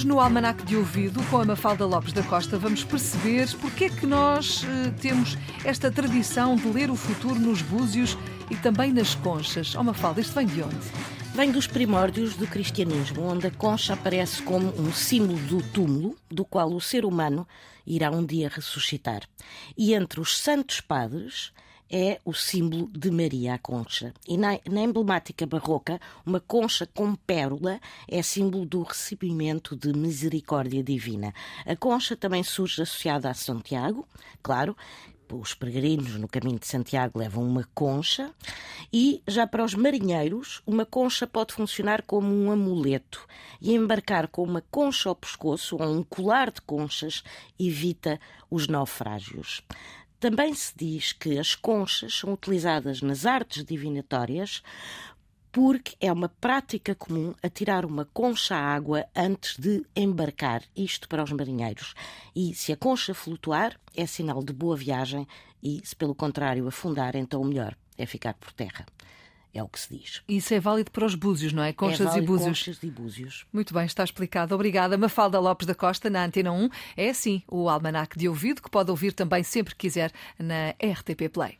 Hoje, no Almanac de Ouvido, com a Mafalda Lopes da Costa, vamos perceber porque é que nós eh, temos esta tradição de ler o futuro nos búzios e também nas conchas. Oh, Mafalda, isto vem de onde? Vem dos primórdios do cristianismo, onde a concha aparece como um símbolo do túmulo, do qual o ser humano irá um dia ressuscitar. E entre os santos padres é o símbolo de Maria a concha. E na, na, emblemática barroca, uma concha com pérola é símbolo do recebimento de misericórdia divina. A concha também surge associada a Santiago, claro, os peregrinos no caminho de Santiago levam uma concha e já para os marinheiros uma concha pode funcionar como um amuleto e embarcar com uma concha ao pescoço ou um colar de conchas evita os naufrágios. Também se diz que as conchas são utilizadas nas artes divinatórias porque é uma prática comum atirar uma concha à água antes de embarcar, isto para os marinheiros. E se a concha flutuar, é sinal de boa viagem, e se pelo contrário afundar, então o melhor é ficar por terra. É o que se diz. Isso é válido para os búzios, não é? Conchas é e búzios. Conchas e búzios. Muito bem, está explicado. Obrigada. Mafalda Lopes da Costa, na Antena 1. É assim o almanac de ouvido, que pode ouvir também sempre que quiser na RTP Play.